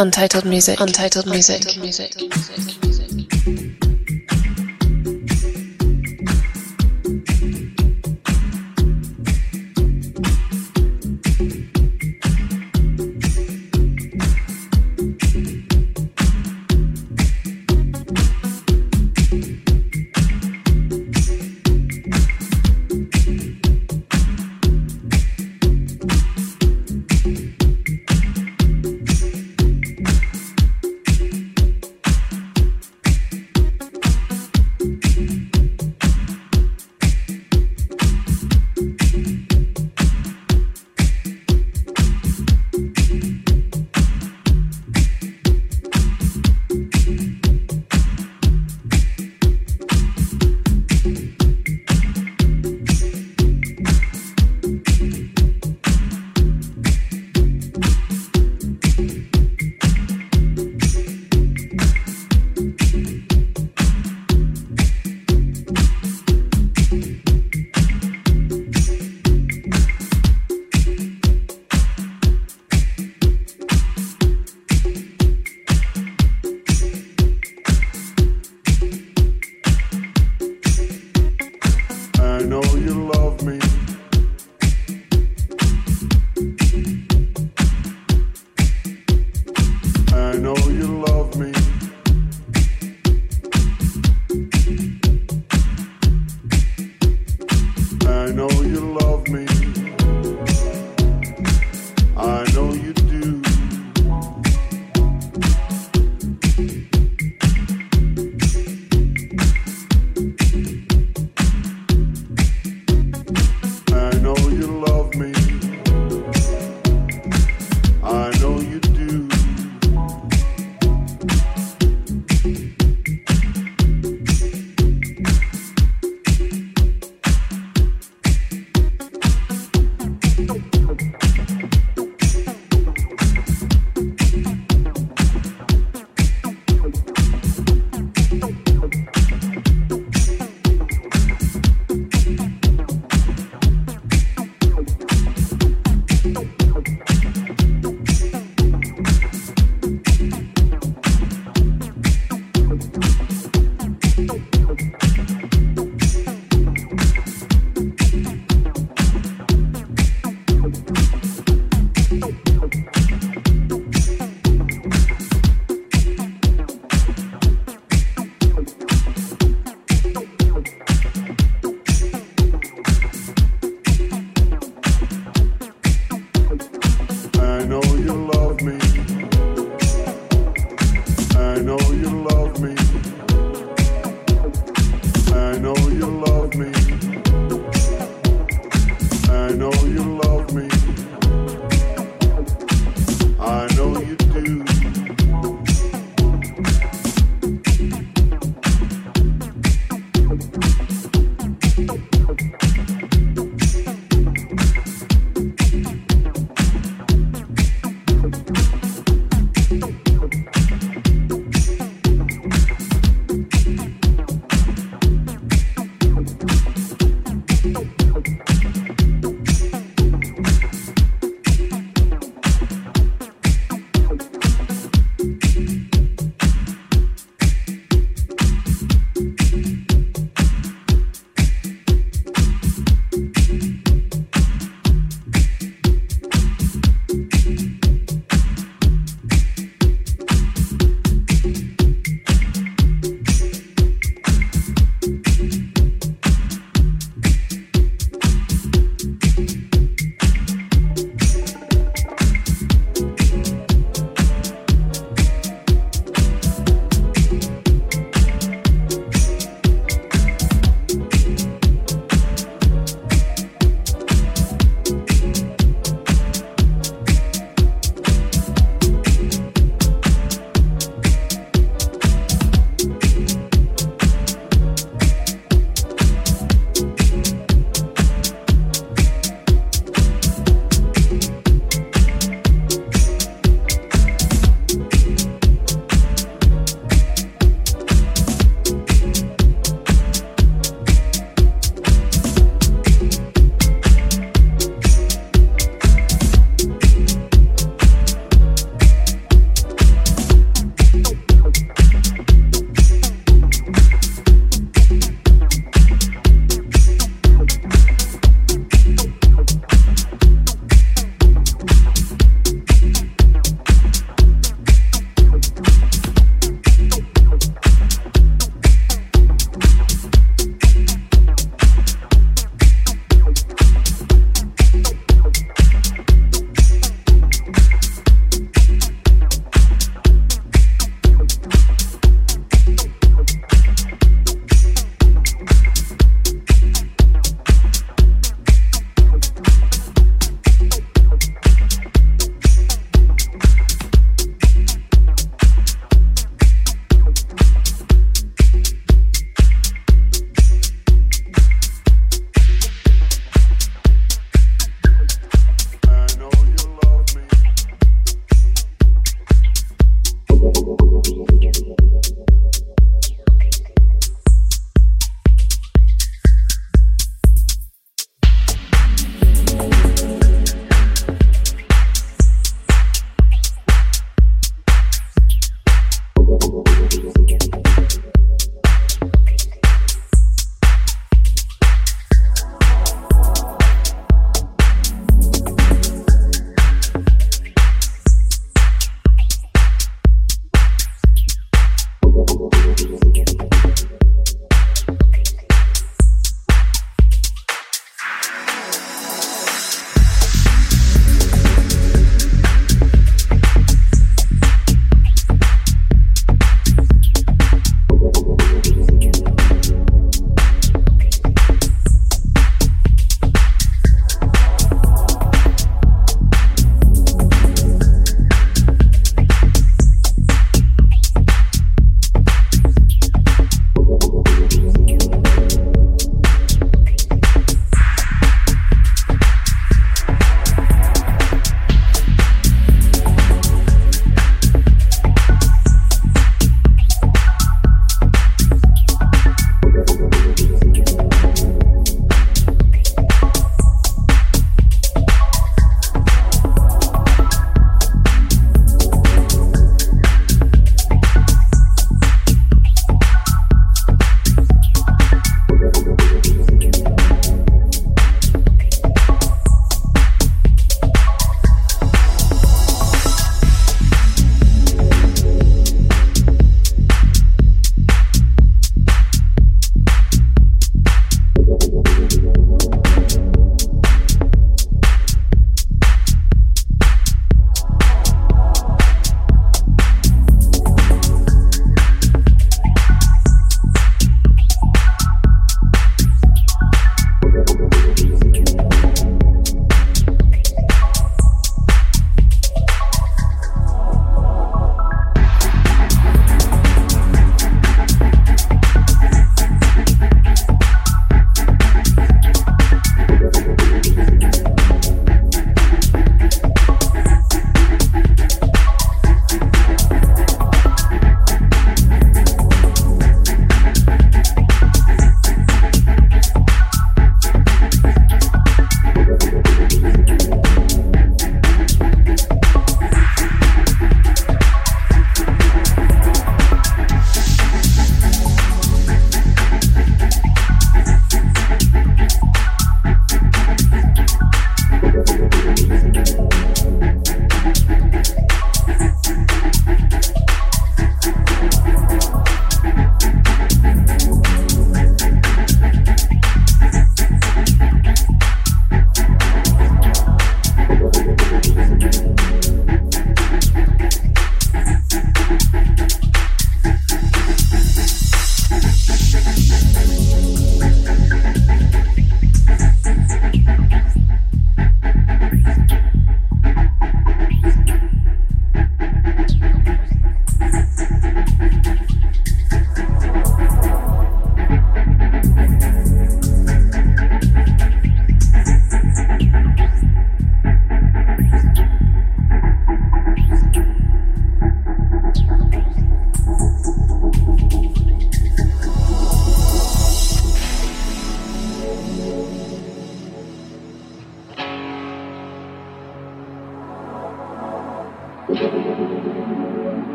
Untitled music. Untitled music. Untitled music. Untitled music,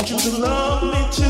want you to love me too.